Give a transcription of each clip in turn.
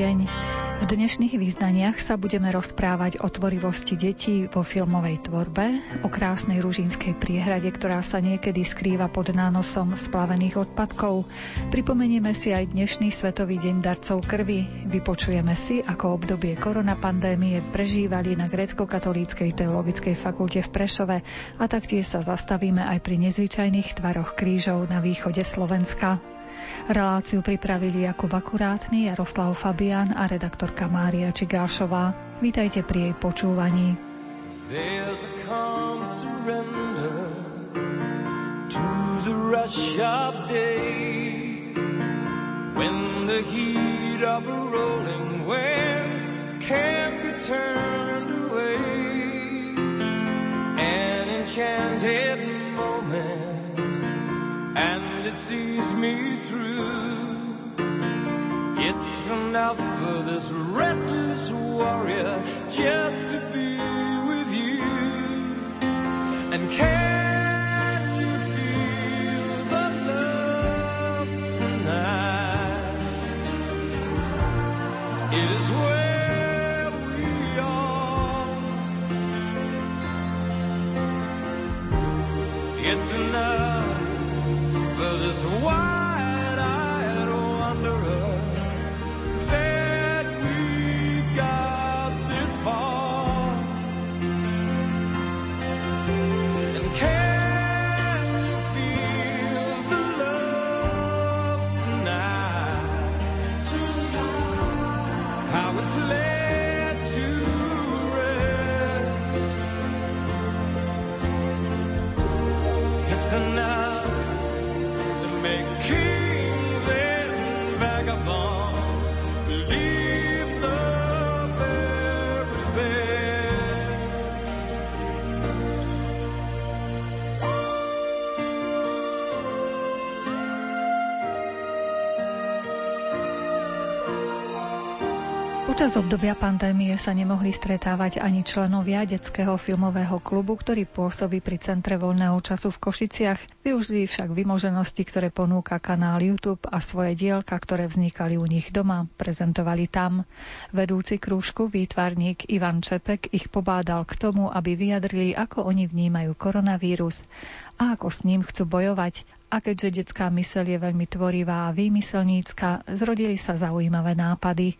deň. V dnešných význaniach sa budeme rozprávať o tvorivosti detí vo filmovej tvorbe, o krásnej ružínskej priehrade, ktorá sa niekedy skrýva pod nánosom splavených odpadkov. Pripomenieme si aj dnešný Svetový deň darcov krvi. Vypočujeme si, ako obdobie koronapandémie prežívali na grécko-katolíckej teologickej fakulte v Prešove a taktiež sa zastavíme aj pri nezvyčajných tvaroch krížov na východe Slovenska. Reláciu pripravili Jakub Akurátny, Jaroslav Fabian a redaktorka Mária Čigášová. Vítajte pri jej počúvaní. Enchanted moment and it sees me through. It's enough for this restless warrior just to be with you. And can Počas obdobia pandémie sa nemohli stretávať ani členovia detského filmového klubu, ktorý pôsobí pri Centre voľného času v Košiciach. Využili však vymoženosti, ktoré ponúka kanál YouTube a svoje dielka, ktoré vznikali u nich doma, prezentovali tam. Vedúci krúžku, výtvarník Ivan Čepek ich pobádal k tomu, aby vyjadrili, ako oni vnímajú koronavírus a ako s ním chcú bojovať. A keďže detská myseľ je veľmi tvorivá a výmyselnícka, zrodili sa zaujímavé nápady.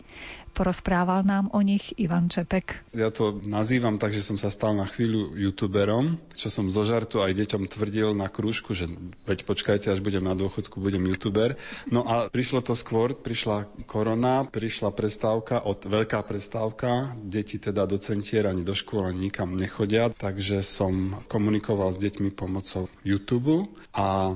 Porozprával nám o nich Ivan Čepek. Ja to nazývam tak, že som sa stal na chvíľu youtuberom, čo som zo žartu aj deťom tvrdil na krúžku, že veď počkajte, až budem na dôchodku, budem youtuber. No a prišlo to skôr, prišla korona, prišla prestávka, od veľká prestávka, deti teda do centier ani do škôl ani nikam nechodia, takže som komunikoval s deťmi pomocou YouTube a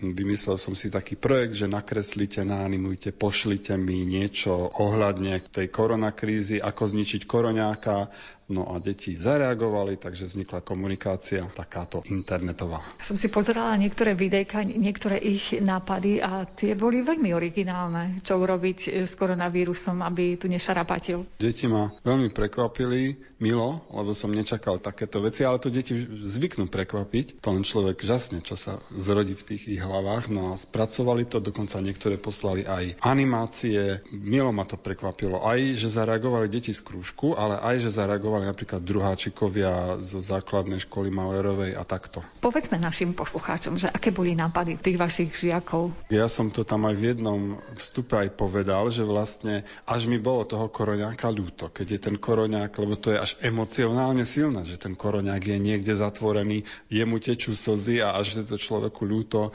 Vymyslel som si taký projekt, že nakreslite, naanimujte, pošlite mi niečo ohľadne tej koronakrízy, ako zničiť koroňáka, No a deti zareagovali, takže vznikla komunikácia takáto internetová. Som si pozerala niektoré videjka, niektoré ich nápady a tie boli veľmi originálne, čo urobiť s koronavírusom, aby tu nešarapatil. Deti ma veľmi prekvapili, milo, lebo som nečakal takéto veci, ale to deti zvyknú prekvapiť. To len človek žasne, čo sa zrodí v tých ich hlavách. No a spracovali to, dokonca niektoré poslali aj animácie. Milo ma to prekvapilo. Aj, že zareagovali deti z krúžku, ale aj, že zareagovali napríklad druháčikovia zo základnej školy Maulerovej a takto. Povedzme našim poslucháčom, že aké boli nápady tých vašich žiakov? Ja som to tam aj v jednom vstupe aj povedal, že vlastne až mi bolo toho koroňáka ľúto, keď je ten koroňák, lebo to je až emocionálne silné, že ten koroňák je niekde zatvorený, jemu tečú slzy a až je to človeku ľúto,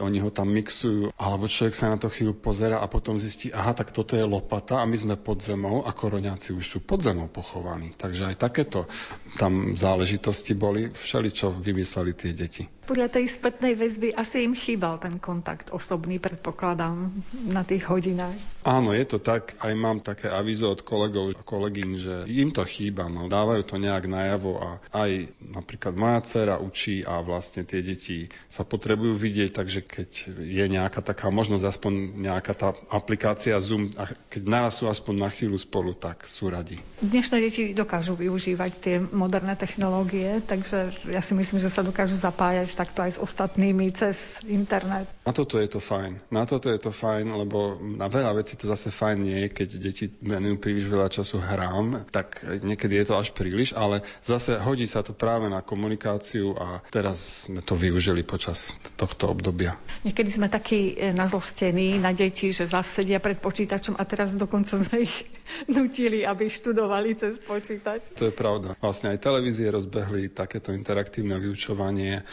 oni ho tam mixujú, alebo človek sa na to chvíľu pozera a potom zistí, aha, tak toto je lopata a my sme pod zemou a koroňáci už sú pod zemou pochovaní. Takže aj takéto tam záležitosti boli, všeličo vymysleli tie deti podľa tej spätnej väzby asi im chýbal ten kontakt osobný, predpokladám, na tých hodinách. Áno, je to tak. Aj mám také avizo od kolegov a kolegyň, že im to chýba. No. Dávajú to nejak najavo a aj napríklad moja dcera učí a vlastne tie deti sa potrebujú vidieť takže keď je nejaká taká možnosť, aspoň nejaká tá aplikácia Zoom, a keď naraz sú aspoň na chvíľu spolu, tak sú radi. Dnešné deti dokážu využívať tie moderné technológie, takže ja si myslím, že sa dokážu zapájať takto aj s ostatnými cez internet. Na toto je to fajn. Na toto je to fajn, lebo na veľa vecí to zase fajn nie je, keď deti venujú príliš veľa času hrám, tak niekedy je to až príliš, ale zase hodí sa to práve na komunikáciu a teraz sme to využili počas tohto obdobia. Niekedy sme takí e, nazlostení na deti, že zasedia pred počítačom a teraz dokonca sme ich nutili, aby študovali cez počítač. To je pravda. Vlastne aj televízie rozbehli takéto interaktívne vyučovanie.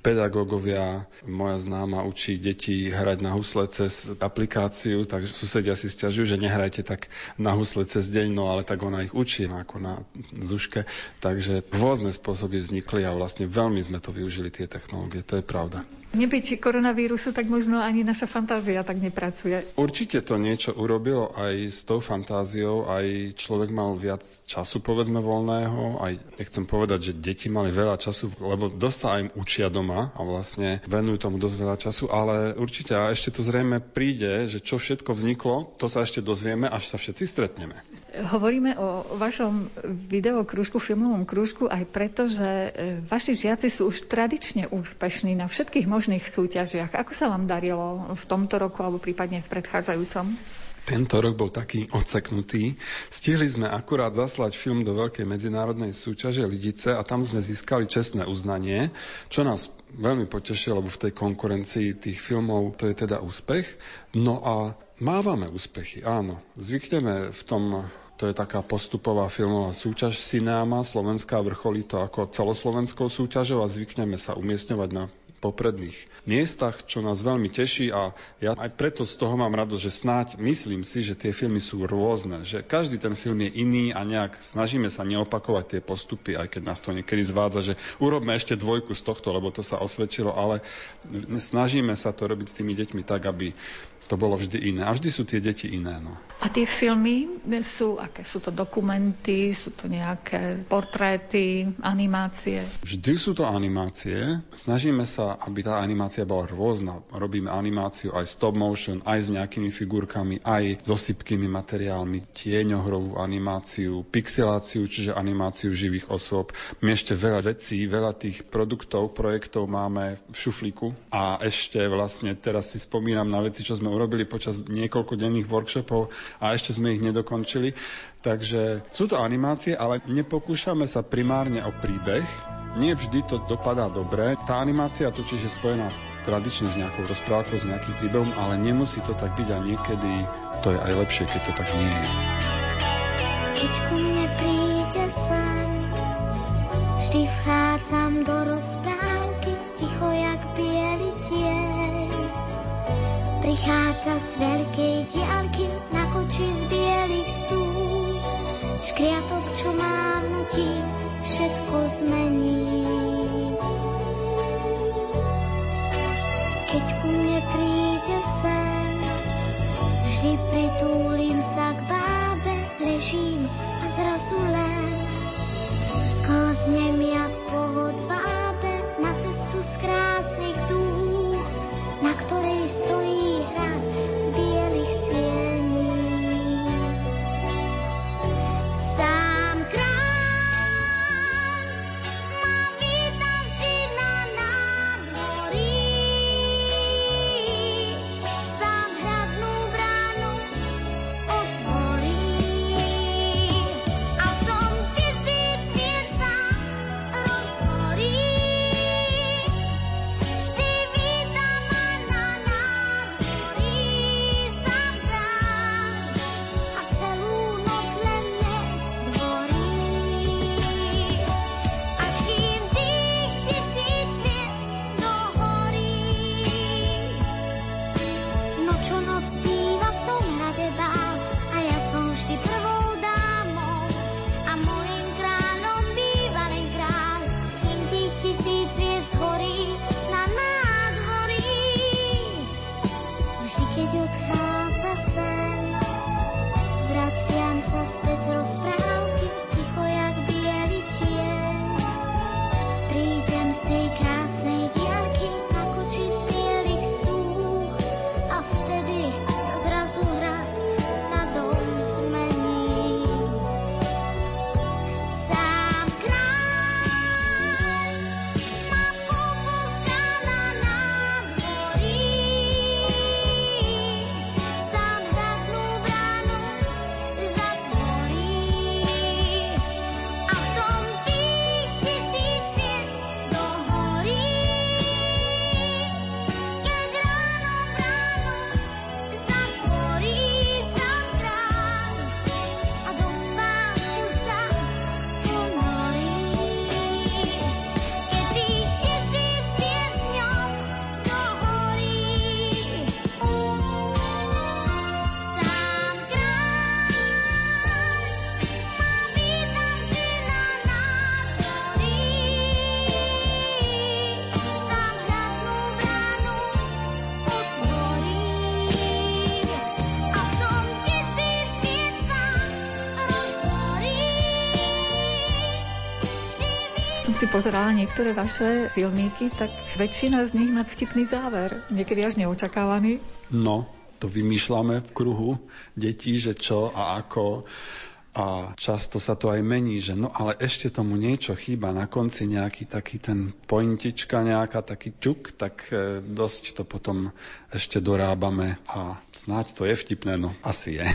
Pedagógovia, moja známa učí deti hrať na husle cez aplikáciu, takže susedia si stiažujú, že nehrajte tak na husle cez deň, no ale tak ona ich učí ako na zuške. Takže rôzne spôsoby vznikli a vlastne veľmi sme to využili tie technológie, to je pravda. Nebyť koronavírusu, tak možno ani naša fantázia tak nepracuje. Určite to niečo urobilo aj s tou fantáziou, aj človek mal viac času, povedzme, voľného, aj nechcem povedať, že deti mali veľa času, lebo dosť sa aj učia doma a vlastne venujú tomu dosť veľa času, ale určite a ešte to zrejme príde, že čo všetko vzniklo, to sa ešte dozvieme, až sa všetci stretneme. Hovoríme o vašom videokrúžku, filmovom krúžku aj preto, že e, vaši žiaci sú už tradične úspešní na všetkých možných súťažiach. Ako sa vám darilo v tomto roku alebo prípadne v predchádzajúcom? Tento rok bol taký odseknutý. Stihli sme akurát zaslať film do veľkej medzinárodnej súťaže Lidice a tam sme získali čestné uznanie, čo nás veľmi potešilo, lebo v tej konkurencii tých filmov to je teda úspech. No a mávame úspechy, áno. Zvykneme v tom to je taká postupová filmová súťaž Sináma. Slovenská vrcholí to ako celoslovenskou súťažou a zvykneme sa umiestňovať na popredných miestach, čo nás veľmi teší a ja aj preto z toho mám radosť, že snáď myslím si, že tie filmy sú rôzne, že každý ten film je iný a nejak snažíme sa neopakovať tie postupy, aj keď nás to niekedy zvádza, že urobme ešte dvojku z tohto, lebo to sa osvedčilo, ale snažíme sa to robiť s tými deťmi tak, aby to bolo vždy iné. A vždy sú tie deti iné. No. A tie filmy sú, aké sú to dokumenty, sú to nejaké portréty, animácie? Vždy sú to animácie. Snažíme sa, aby tá animácia bola rôzna. Robíme animáciu aj stop motion, aj s nejakými figurkami, aj s osypkými materiálmi, tieňohrovú animáciu, pixeláciu, čiže animáciu živých osôb. My ešte veľa vecí, veľa tých produktov, projektov máme v šuflíku a ešte vlastne teraz si spomínam na veci, čo sme urobili počas niekoľko denných workshopov a ešte sme ich nedokončili. Takže sú to animácie, ale nepokúšame sa primárne o príbeh. Nie vždy to dopadá dobre. Tá animácia totiž je spojená tradične s nejakou rozprávkou, s nejakým príbehom, ale nemusí to tak byť a niekedy to je aj lepšie, keď to tak nie je. Keď ku mne príde sen, vždy vchádzam do rozprávky, ticho jak biely tieň. Prichádza z veľkej diálky na koči z bielých stúl. Škriatok, čo mávnutí, všetko zmení. Keď ku mne príde sen, vždy pritúlim sa k bábe, ležím a zrazu len sklznem jak pohod vábe na cestu z krásnych dúch, na ktorej stojí som si pozerala niektoré vaše filmíky, tak väčšina z nich má vtipný záver. Niekedy až neočakávaný. No, to vymýšľame v kruhu detí, že čo a ako a často sa to aj mení, že no ale ešte tomu niečo chýba, na konci nejaký taký ten pointička, nejaká taký ťuk, tak e, dosť to potom ešte dorábame a snáď to je vtipné, no asi je.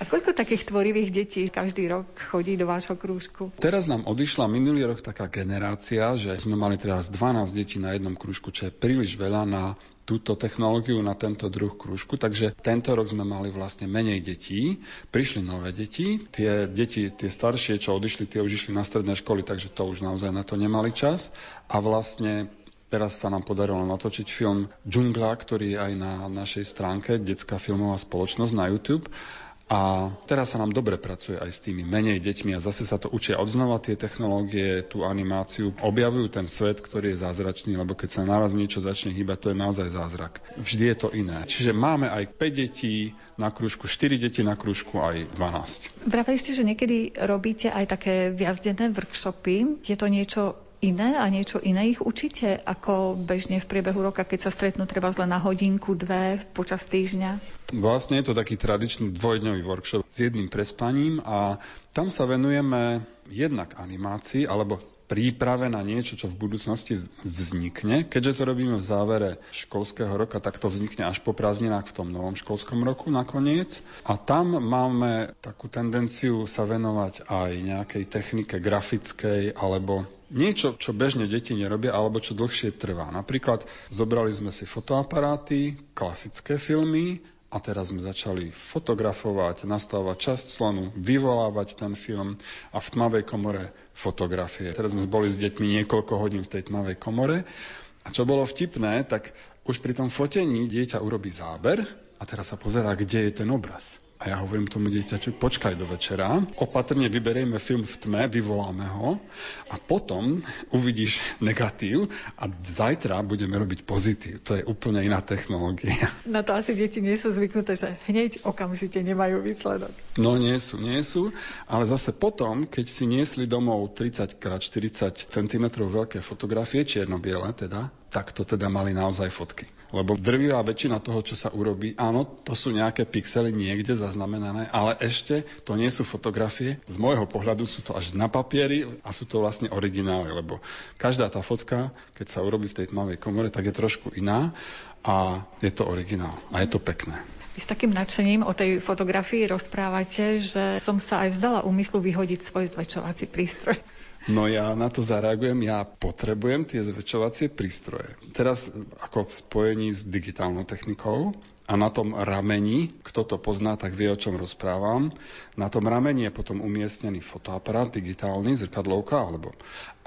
A koľko takých tvorivých detí každý rok chodí do vášho krúžku? Teraz nám odišla minulý rok taká generácia, že sme mali teraz 12 detí na jednom krúžku, čo je príliš veľa na túto technológiu na tento druh krúžku, takže tento rok sme mali vlastne menej detí, prišli nové deti, tie deti, tie staršie, čo odišli, tie už išli na stredné školy, takže to už naozaj na to nemali čas. A vlastne Teraz sa nám podarilo natočiť film Džungla, ktorý je aj na našej stránke Detská filmová spoločnosť na YouTube a teraz sa nám dobre pracuje aj s tými menej deťmi a zase sa to učia odznova tie technológie, tú animáciu, objavujú ten svet, ktorý je zázračný, lebo keď sa naraz niečo začne hýbať, to je naozaj zázrak. Vždy je to iné. Čiže máme aj 5 detí na kružku, 4 deti na kružku, aj 12. Vraveli ste, že niekedy robíte aj také viazdené workshopy. Je to niečo iné a niečo iné ich učíte, ako bežne v priebehu roka, keď sa stretnú treba len na hodinku, dve počas týždňa? Vlastne je to taký tradičný dvojdňový workshop s jedným prespaním a tam sa venujeme jednak animácii, alebo príprave na niečo, čo v budúcnosti vznikne. Keďže to robíme v závere školského roka, tak to vznikne až po prázdninách v tom novom školskom roku nakoniec. A tam máme takú tendenciu sa venovať aj nejakej technike grafickej alebo niečo, čo bežne deti nerobia alebo čo dlhšie trvá. Napríklad zobrali sme si fotoaparáty, klasické filmy, a teraz sme začali fotografovať, nastavovať časť slonu, vyvolávať ten film a v tmavej komore fotografie. Teraz sme boli s deťmi niekoľko hodín v tej tmavej komore a čo bolo vtipné, tak už pri tom fotení dieťa urobí záber a teraz sa pozerá, kde je ten obraz. A ja hovorím tomu dieťaťu, počkaj do večera, opatrne vyberieme film v tme, vyvoláme ho a potom uvidíš negatív a zajtra budeme robiť pozitív. To je úplne iná technológia. Na to asi deti nie sú zvyknuté, že hneď okamžite nemajú výsledok. No nie sú, nie sú, ale zase potom, keď si niesli domov 30 x 40 cm veľké fotografie, čierno-biele teda, tak to teda mali naozaj fotky. Lebo drvivá väčšina toho, čo sa urobí, áno, to sú nejaké pixely niekde zaznamenané, ale ešte to nie sú fotografie. Z môjho pohľadu sú to až na papieri a sú to vlastne originály, lebo každá tá fotka, keď sa urobí v tej tmavej komore, tak je trošku iná a je to originál a je to pekné. S takým nadšením o tej fotografii rozprávate, že som sa aj vzdala úmyslu vyhodiť svoj zväčšovací prístroj. No ja na to zareagujem, ja potrebujem tie zväčšovacie prístroje. Teraz ako v spojení s digitálnou technikou a na tom rameni, kto to pozná, tak vie, o čom rozprávam. Na tom rameni je potom umiestnený fotoaparát digitálny, zrkadlovka alebo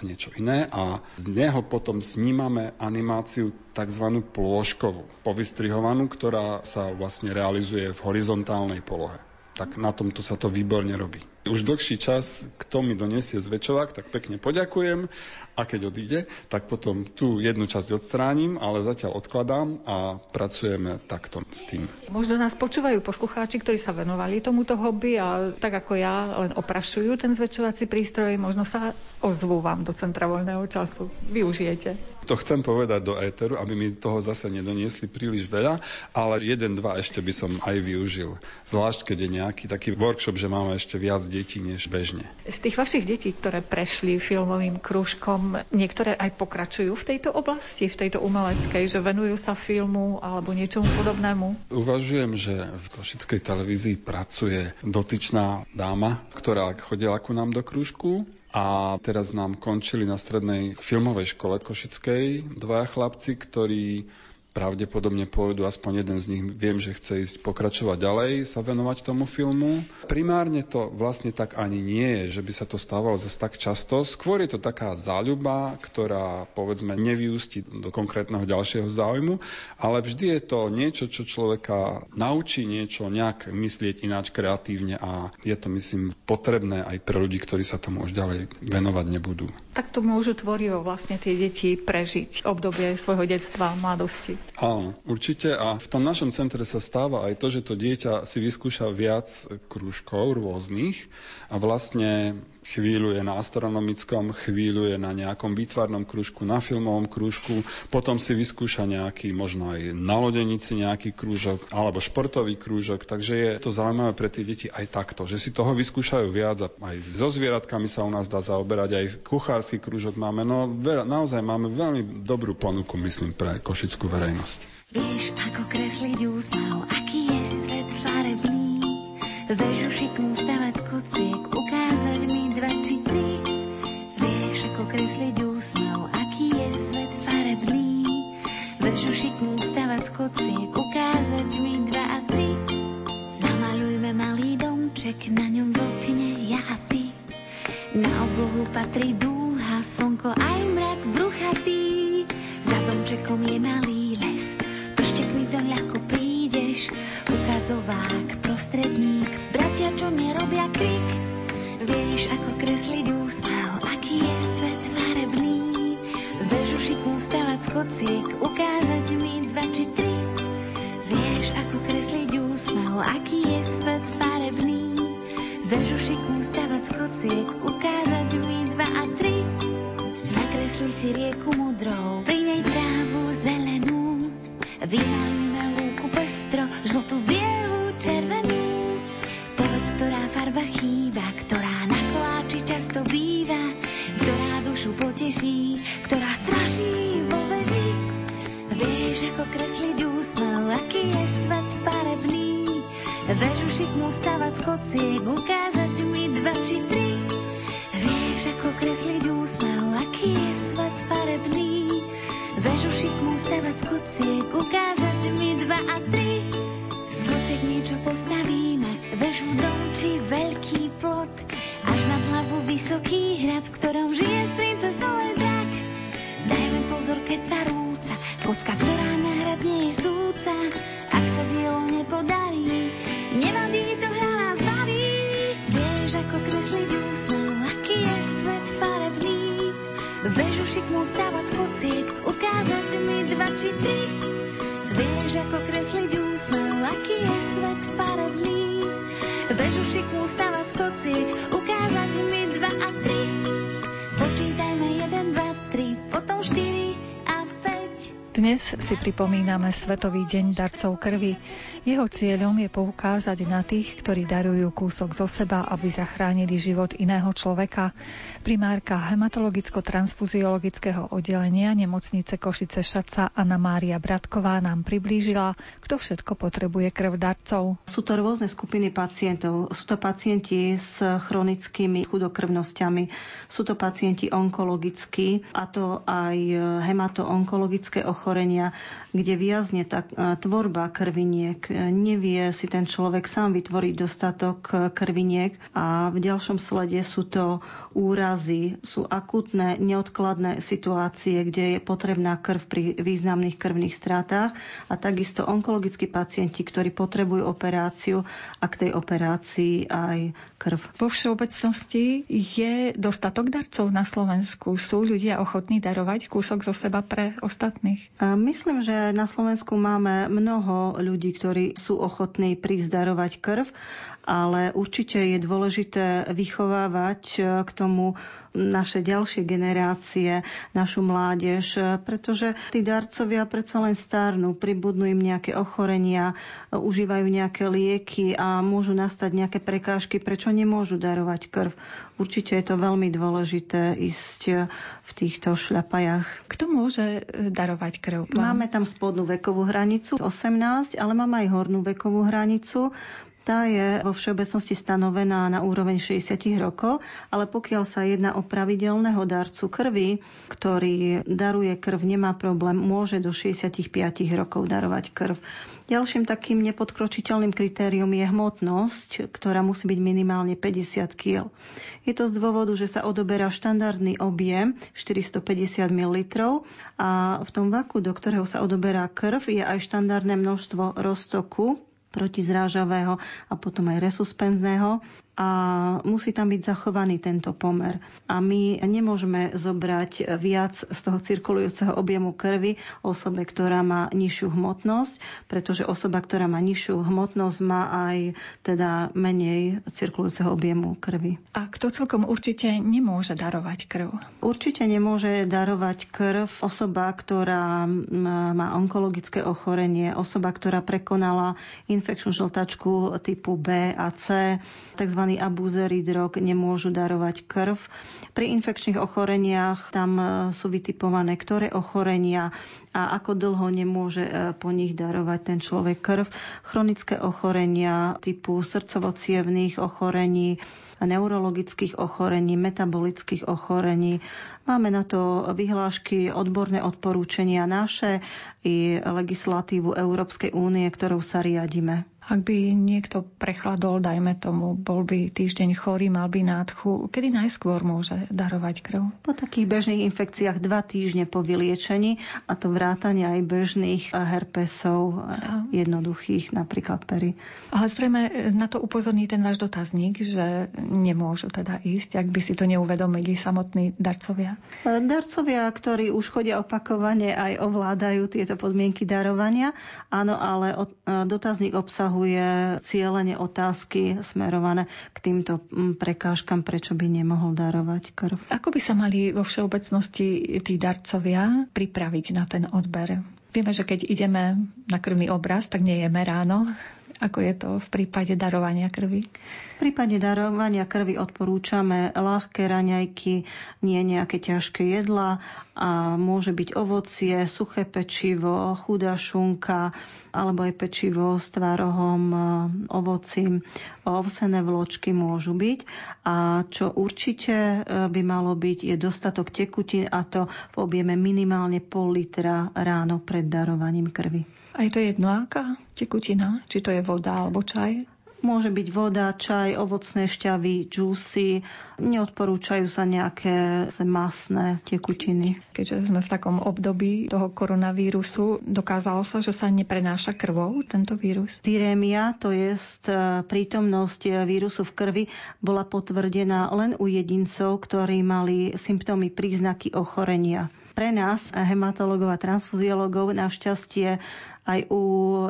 niečo iné a z neho potom snímame animáciu tzv. plôžkovú, povystrihovanú, ktorá sa vlastne realizuje v horizontálnej polohe. Tak na tomto sa to výborne robí už dlhší čas, kto mi donesie zväčšovák, tak pekne poďakujem a keď odíde, tak potom tú jednu časť odstránim, ale zatiaľ odkladám a pracujeme takto s tým. Možno nás počúvajú poslucháči, ktorí sa venovali tomuto hobby a tak ako ja len oprašujú ten zväčšovací prístroj, možno sa ozvú vám do centra voľného času. Využijete. To chcem povedať do éteru, aby mi toho zase nedoniesli príliš veľa, ale jeden, dva ešte by som aj využil. Zvlášť, keď je nejaký taký workshop, že máme ešte viac detí než bežne. Z tých vašich detí, ktoré prešli filmovým krúžkom, niektoré aj pokračujú v tejto oblasti, v tejto umeleckej, že venujú sa filmu alebo niečomu podobnému? Uvažujem, že v Košickej televízii pracuje dotyčná dáma, ktorá chodila ku nám do krúžku a teraz nám končili na strednej filmovej škole Košickej dvaja chlapci, ktorí pravdepodobne pôjdu, aspoň jeden z nich viem, že chce ísť pokračovať ďalej, sa venovať tomu filmu. Primárne to vlastne tak ani nie je, že by sa to stávalo zase tak často. Skôr je to taká záľuba, ktorá povedzme nevyústi do konkrétneho ďalšieho záujmu, ale vždy je to niečo, čo človeka naučí niečo nejak myslieť ináč kreatívne a je to myslím potrebné aj pre ľudí, ktorí sa tomu už ďalej venovať nebudú. Tak to môžu tvorivo vlastne tie deti prežiť obdobie svojho detstva, mladosti. Áno, určite. A v tom našom centre sa stáva aj to, že to dieťa si vyskúša viac krúžkov rôznych a vlastne chvíľu je na astronomickom, chvíľu je na nejakom výtvarnom krúžku, na filmovom krúžku, potom si vyskúša nejaký, možno aj na lodenici nejaký krúžok, alebo športový krúžok, takže je to zaujímavé pre tie deti aj takto, že si toho vyskúšajú viac a aj so zvieratkami sa u nás dá zaoberať, aj kuchársky krúžok máme, no veľa, naozaj máme veľmi dobrú ponuku, myslím, pre košickú verejnosť. Vieš, ako kresliť úsmav, aký je svet farebný. Vežu šiknú stavať kociek, ukázať Vieš, ako kresliť úsmav, aký je svet farebný. Vežu šiknú stavať kociek, ukázať mi dva a tri. Namalujme malý domček, na ňom v okne ja a ty. Na oblohu patrí dúha, slnko aj mrak bruchatý. Za domčekom je malý ukazovák, prostredník, bratia, čo nerobia krik. Vieš, ako kresliť úsmev, aký je svet farebný. Vežu šiknú stavať skociek, ukázať mi dva či tri. Vieš, ako kresliť úsmev, aký je svet farebný. Vežu šiknú stavať skociek, ukázať mi dva a tri. Nakresli si rieku mudrou, pri nej trávu zelenú. Vymalíme Dnes si pripomíname Svetový deň darcov krvi. Jeho cieľom je poukázať na tých, ktorí darujú kúsok zo seba, aby zachránili život iného človeka. Primárka hematologicko-transfuziologického oddelenia nemocnice Košice Šaca Anna Mária Bratková nám priblížila, kto všetko potrebuje krv darcov. Sú to rôzne skupiny pacientov. Sú to pacienti s chronickými chudokrvnosťami, sú to pacienti onkologickí, a to aj hematoonkologické ochorenia, kde viazne tá tvorba krviniek nevie si ten človek sám vytvoriť dostatok krviniek a v ďalšom slede sú to úrazy, sú akutné, neodkladné situácie, kde je potrebná krv pri významných krvných strátach a takisto onkologickí pacienti, ktorí potrebujú operáciu a k tej operácii aj krv. Vo všeobecnosti je dostatok darcov na Slovensku. Sú ľudia ochotní darovať kúsok zo seba pre ostatných? Myslím, že na Slovensku máme mnoho ľudí, ktorí sú ochotní prísť darovať krv, ale určite je dôležité vychovávať e, k tomu naše ďalšie generácie, našu mládež, e, pretože tí darcovia predsa len starnú, pribudnú im nejaké ochorenia, e, užívajú nejaké lieky a môžu nastať nejaké prekážky, prečo nemôžu darovať krv. Určite je to veľmi dôležité ísť v týchto šľapajach. Kto môže darovať krv? Máme tam spodnú vekovú hranicu 18, ale máme aj hornú vekovú hranicu. Tá je vo všeobecnosti stanovená na úroveň 60 rokov, ale pokiaľ sa jedná o pravidelného darcu krvi, ktorý daruje krv, nemá problém, môže do 65 rokov darovať krv. Ďalším takým nepodkročiteľným kritériom je hmotnosť, ktorá musí byť minimálne 50 kg. Je to z dôvodu, že sa odoberá štandardný objem 450 ml a v tom vaku, do ktorého sa odoberá krv, je aj štandardné množstvo roztoku protizrážavého a potom aj resuspenzného. A musí tam byť zachovaný tento pomer. A my nemôžeme zobrať viac z toho cirkulujúceho objemu krvi osobe, ktorá má nižšiu hmotnosť, pretože osoba, ktorá má nižšiu hmotnosť, má aj teda menej cirkulujúceho objemu krvi. A kto celkom určite nemôže darovať krv? Určite nemôže darovať krv osoba, ktorá má onkologické ochorenie, osoba, ktorá prekonala infekčnú žltačku typu B a C, tzv. Abúzery drog nemôžu darovať krv. Pri infekčných ochoreniach tam e, sú vytipované, ktoré ochorenia a ako dlho nemôže e, po nich darovať ten človek krv. Chronické ochorenia typu srdcovo ochorení, neurologických ochorení, metabolických ochorení. Máme na to vyhlášky, odborné odporúčania naše i legislatívu Európskej únie, ktorou sa riadime. Ak by niekto prechladol, dajme tomu, bol by týždeň chorý, mal by nádchu, kedy najskôr môže darovať krv? Po takých bežných infekciách dva týždne po vyliečení a to vrátanie aj bežných herpesov, a... jednoduchých, napríklad pery. Ale zrejme na to upozorní ten váš dotazník, že nemôžu teda ísť, ak by si to neuvedomili samotní darcovia? Darcovia, ktorí už chodia opakovane, aj ovládajú tieto podmienky darovania. Áno, ale dotazník obsahuje cieľene otázky smerované k týmto prekážkam, prečo by nemohol darovať krv. Ako by sa mali vo všeobecnosti tí darcovia pripraviť na ten odber? Vieme, že keď ideme na krvný obraz, tak nejeme ráno. Ako je to v prípade darovania krvi? V prípade darovania krvi odporúčame ľahké raňajky, nie nejaké ťažké jedla a môže byť ovocie, suché pečivo, chudá šunka alebo aj pečivo s tvárohom, e, ovocím. Ovsené vločky môžu byť a čo určite e, by malo byť je dostatok tekutín a to v objeme minimálne pol litra ráno pred darovaním krvi. A je to jedno aká tekutina? Či to je voda alebo čaj? Môže byť voda, čaj, ovocné šťavy, džúsy. Neodporúčajú sa nejaké masné tekutiny. Keďže sme v takom období toho koronavírusu, dokázalo sa, že sa neprenáša krvou tento vírus? Virémia, to je e, prítomnosť vírusu v krvi, bola potvrdená len u jedincov, ktorí mali symptómy, príznaky ochorenia. Pre nás, hematologov a transfuziologov, našťastie aj u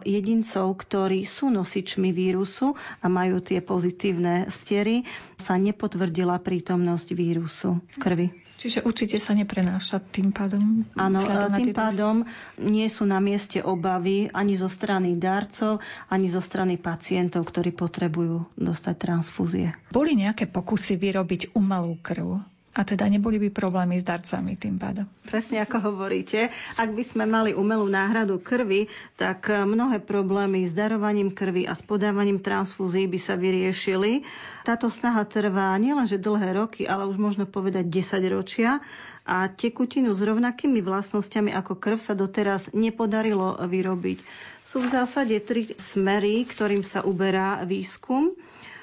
jedincov, ktorí sú nosičmi vírusu a majú tie pozitívne stery, sa nepotvrdila prítomnosť vírusu v krvi. Čiže určite sa neprenáša tým pádom? Áno, tým pádom nie sú na mieste obavy ani zo strany darcov, ani zo strany pacientov, ktorí potrebujú dostať transfúzie. Boli nejaké pokusy vyrobiť umelú krv? A teda neboli by problémy s darcami tým pádom. Presne ako hovoríte. Ak by sme mali umelú náhradu krvi, tak mnohé problémy s darovaním krvi a s podávaním transfúzií by sa vyriešili. Táto snaha trvá nielenže dlhé roky, ale už možno povedať 10 ročia a tekutinu s rovnakými vlastnosťami ako krv sa doteraz nepodarilo vyrobiť. Sú v zásade tri smery, ktorým sa uberá výskum.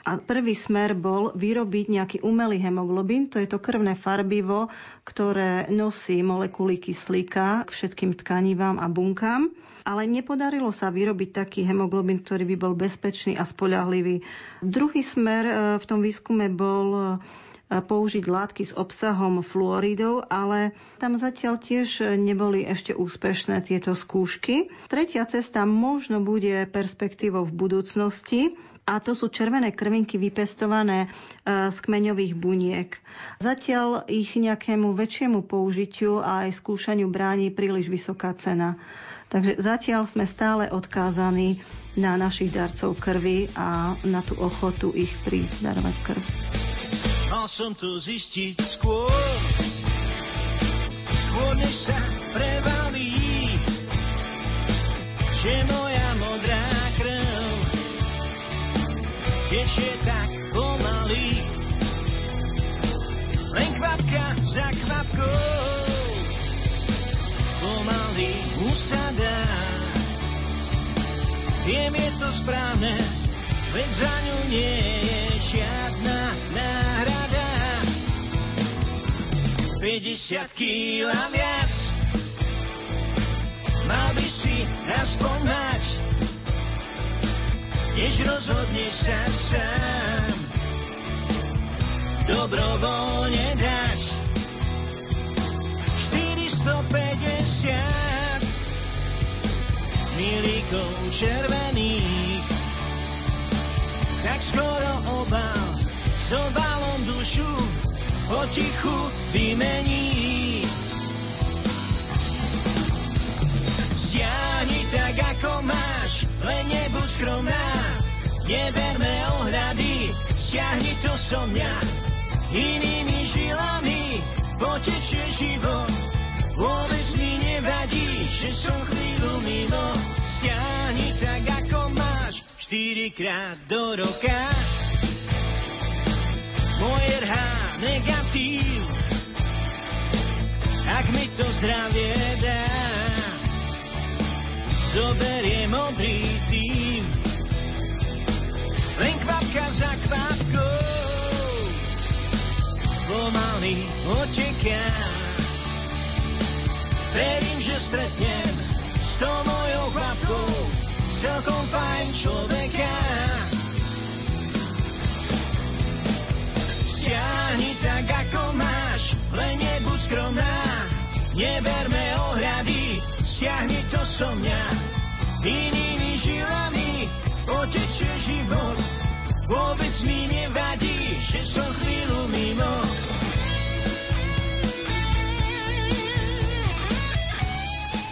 A prvý smer bol vyrobiť nejaký umelý hemoglobín, to je to krvné farbivo, ktoré nosí molekuly kyslíka k všetkým tkanivám a bunkám. Ale nepodarilo sa vyrobiť taký hemoglobín, ktorý by bol bezpečný a spoľahlivý. Druhý smer e, v tom výskume bol použiť látky s obsahom fluoridov, ale tam zatiaľ tiež neboli ešte úspešné tieto skúšky. Tretia cesta možno bude perspektívou v budúcnosti, a to sú červené krvinky vypestované e, z kmeňových buniek. Zatiaľ ich nejakému väčšiemu použitiu a aj skúšaniu bráni príliš vysoká cena. Takže zatiaľ sme stále odkázaní na našich darcov krvi a na tú ochotu ich prísť darovať krv. Mal som to zistiť skôr, skôr než sa prevalí, že moja modrá krv tečie tak pomaly. Len kvapka za kvapkou pomaly usadá. Viem, je to správne, veď za ňu nie je žiadna náhrada. 50 kg a viac, mal by si aspoň mať, než rozhodneš sa sám. Dobrovoľne dáš 450 milíkov červených tak skoro obal s obalom dušu potichu vymení. Stiahni tak, ako máš, len nebuď skromná. Neberme ohľady, stiahni to so mňa. Inými žilami potečie život. Vôbec mi nevadí, že som chvíľu mimo. Stiahni tak, ako štyrikrát do roka. Moje RH negatív, ak mi to zdravie dá, zoberie modrý tým. Len kvapka za kvapkou, pomaly oteká. Verím, že stretnem s tou mojou kvapkou celkom fajn človeka. Stiahni tak, ako máš, len nebuď skromná. Neberme ohľady, stiahni to so mňa. Inými žilami potečie život. Vôbec mi nevadí, že som chvíľu mimo.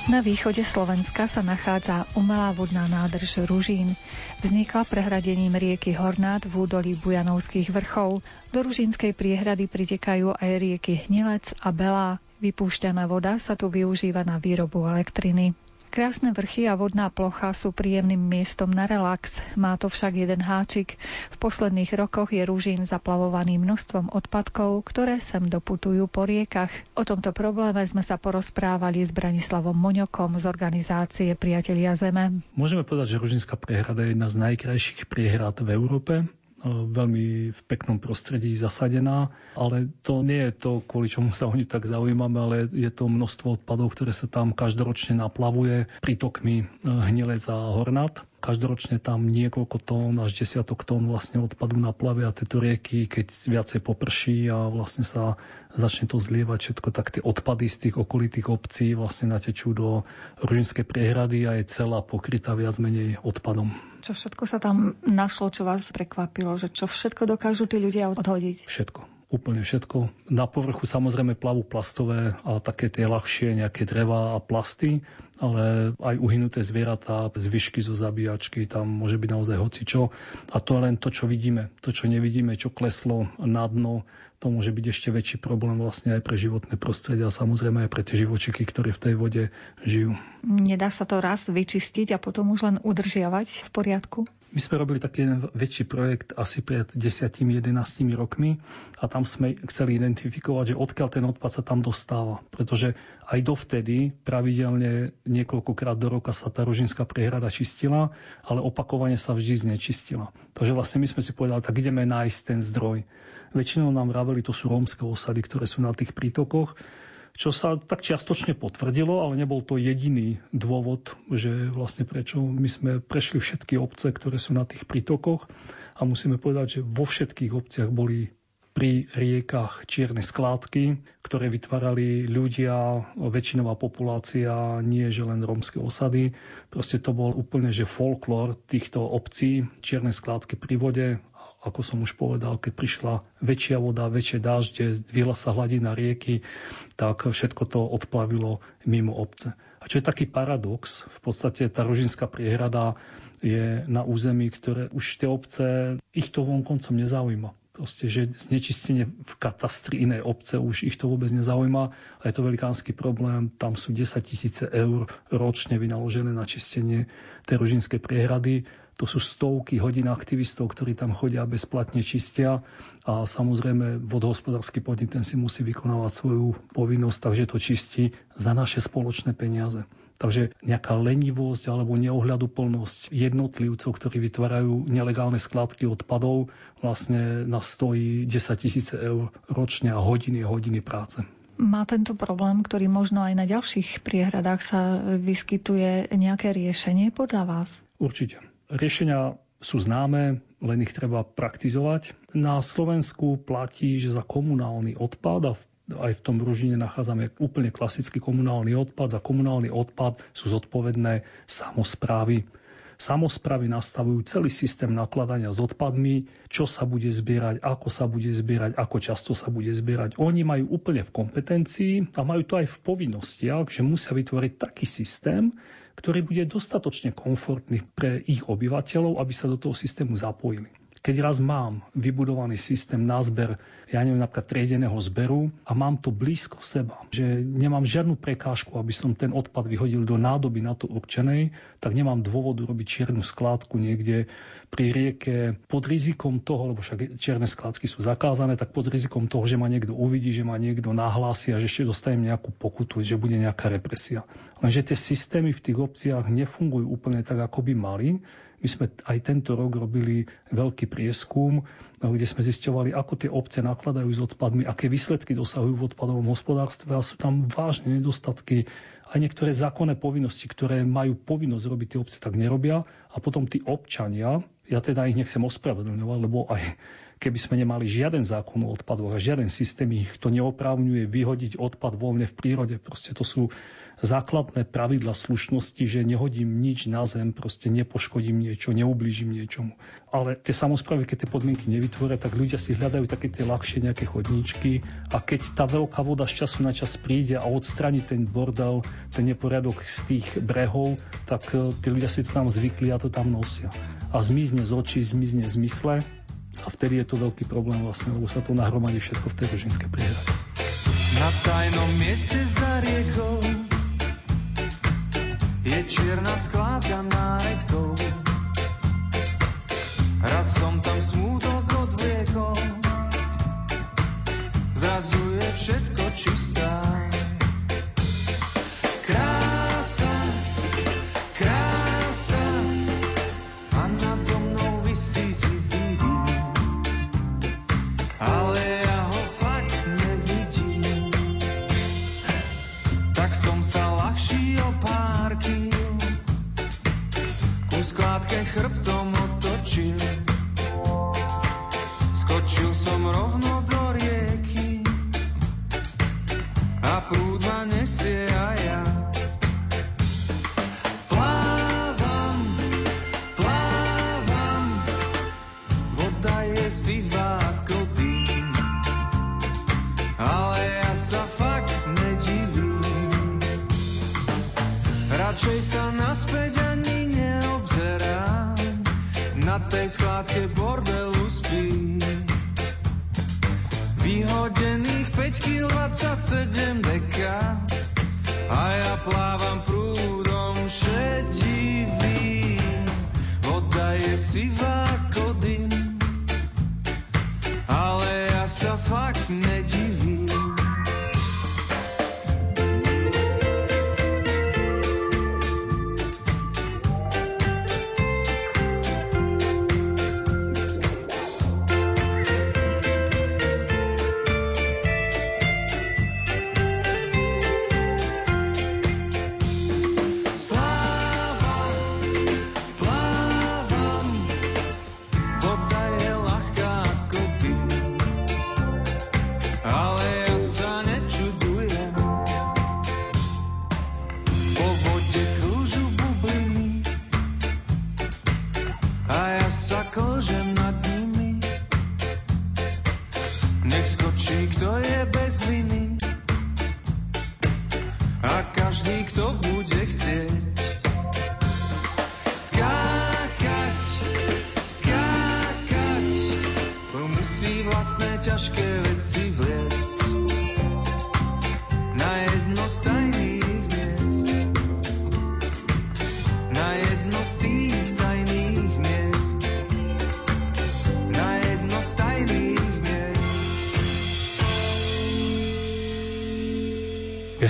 Na východe Slovenska sa nachádza umelá vodná nádrž Ružín. Vznikla prehradením rieky Hornát v údolí Bujanovských vrchov. Do Ružínskej priehrady pritekajú aj rieky Hnilec a Belá. Vypúšťaná voda sa tu využíva na výrobu elektriny. Krásne vrchy a vodná plocha sú príjemným miestom na relax. Má to však jeden háčik. V posledných rokoch je Ružín zaplavovaný množstvom odpadkov, ktoré sem doputujú po riekach. O tomto probléme sme sa porozprávali s Branislavom Moňokom z organizácie Priatelia Zeme. Môžeme povedať, že Ružinská priehrada je jedna z najkrajších priehrad v Európe veľmi v peknom prostredí zasadená, ale to nie je to, kvôli čomu sa o ňu tak zaujímame, ale je to množstvo odpadov, ktoré sa tam každoročne naplavuje prítokmi Hnilec a Hornát. Každoročne tam niekoľko tón až desiatok tón vlastne odpadu naplavia tieto rieky, keď viacej poprší a vlastne sa začne to zlievať všetko, tak tie odpady z tých okolitých obcí vlastne natečú do Ružinskej priehrady a je celá pokrytá viac menej odpadom. Čo všetko sa tam našlo, čo vás prekvapilo, že čo všetko dokážu tí ľudia odhodiť? Všetko úplne všetko. Na povrchu samozrejme plavú plastové a také tie ľahšie nejaké dreva a plasty, ale aj uhynuté zvieratá, zvyšky zo zabíjačky, tam môže byť naozaj hocičo. A to je len to, čo vidíme. To, čo nevidíme, čo kleslo na dno, to môže byť ešte väčší problém vlastne aj pre životné prostredie a samozrejme aj pre tie živočiky, ktoré v tej vode žijú. Nedá sa to raz vyčistiť a potom už len udržiavať v poriadku? My sme robili taký jeden väčší projekt asi pred 10-11 rokmi a tam sme chceli identifikovať, že odkiaľ ten odpad sa tam dostáva. Pretože aj dovtedy pravidelne niekoľkokrát do roka sa tá Ružinská priehrada čistila, ale opakovane sa vždy znečistila. Takže vlastne my sme si povedali, tak ideme nájsť ten zdroj. Väčšinou nám vraveli, to sú rómske osady, ktoré sú na tých prítokoch čo sa tak čiastočne potvrdilo, ale nebol to jediný dôvod, že vlastne prečo my sme prešli všetky obce, ktoré sú na tých prítokoch a musíme povedať, že vo všetkých obciach boli pri riekach čierne skládky, ktoré vytvárali ľudia, väčšinová populácia, nie že len rómske osady. Proste to bol úplne že folklór týchto obcí, čierne skládky pri vode ako som už povedal, keď prišla väčšia voda, väčšie dažde, zdvihla sa hladina rieky, tak všetko to odplavilo mimo obce. A čo je taký paradox, v podstate tá Rožinská priehrada je na území, ktoré už tie obce, ich to vonkoncom nezaujíma. Proste, že znečistenie v katastri inej obce už ich to vôbec nezaujíma a je to velikánsky problém. Tam sú 10 tisíce eur ročne vynaložené na čistenie tej Rožinskej priehrady to sú stovky hodín aktivistov, ktorí tam chodia bezplatne čistia a samozrejme vodohospodársky podnik ten si musí vykonávať svoju povinnosť, takže to čistí za naše spoločné peniaze. Takže nejaká lenivosť alebo neohľaduplnosť jednotlivcov, ktorí vytvárajú nelegálne skladky odpadov, vlastne nás stojí 10 tisíce eur ročne a hodiny a hodiny práce. Má tento problém, ktorý možno aj na ďalších priehradách sa vyskytuje, nejaké riešenie podľa vás? Určite. Riešenia sú známe, len ich treba praktizovať. Na Slovensku platí, že za komunálny odpad a aj v tom Ružine nachádzame úplne klasický komunálny odpad. Za komunálny odpad sú zodpovedné samozprávy. Samozprávy nastavujú celý systém nakladania s odpadmi, čo sa bude zbierať, ako sa bude zbierať, ako často sa bude zbierať. Oni majú úplne v kompetencii a majú to aj v povinnostiach, že musia vytvoriť taký systém, ktorý bude dostatočne komfortný pre ich obyvateľov, aby sa do toho systému zapojili. Keď raz mám vybudovaný systém na zber, ja neviem, napríklad triedeného zberu a mám to blízko seba, že nemám žiadnu prekážku, aby som ten odpad vyhodil do nádoby na to určenej, tak nemám dôvodu robiť čiernu skládku niekde pri rieke pod rizikom toho, lebo však čierne skládky sú zakázané, tak pod rizikom toho, že ma niekto uvidí, že ma niekto nahlási a že ešte dostanem nejakú pokutu, že bude nejaká represia. Lenže tie systémy v tých obciach nefungujú úplne tak, ako by mali my sme aj tento rok robili veľký prieskum, kde sme zisťovali, ako tie obce nakladajú s odpadmi, aké výsledky dosahujú v odpadovom hospodárstve a sú tam vážne nedostatky. Aj niektoré zákonné povinnosti, ktoré majú povinnosť robiť tie obce, tak nerobia. A potom tí občania, ja teda ich nechcem ospravedlňovať, lebo aj keby sme nemali žiaden zákon o odpadoch a žiaden systém ich to neoprávňuje vyhodiť odpad voľne v prírode. Proste to sú základné pravidla slušnosti, že nehodím nič na zem, proste nepoškodím niečo, neublížim niečomu. Ale tie samozprávy, keď tie podmienky nevytvoria, tak ľudia si hľadajú také tie ľahšie nejaké chodníčky a keď tá veľká voda z času na čas príde a odstraní ten bordel, ten neporiadok z tých brehov, tak e, tí ľudia si to tam zvykli a to tam nosia. A zmizne z očí, zmizne z mysle a vtedy je to veľký problém vlastne, lebo sa to nahromadí všetko v tej rožinskej priehrade. Na tajnom mieste za riekou je čierna skládka na rekou. Raz som tam smútok odvliekol, zrazu je všetko čistá. Krása, skládke chrbtom otočil. Skočil som rovno do rieky a prúd ma nesie a ja plávam, plávam, voda je sivá ako dým, ale ja sa fakt nedivím. Radšej sa naspäť ani na tej skládke bordelu spí. Vyhodených 5 kg 27 deka a ja plávam prúdom šedivým. Voda je sivá ako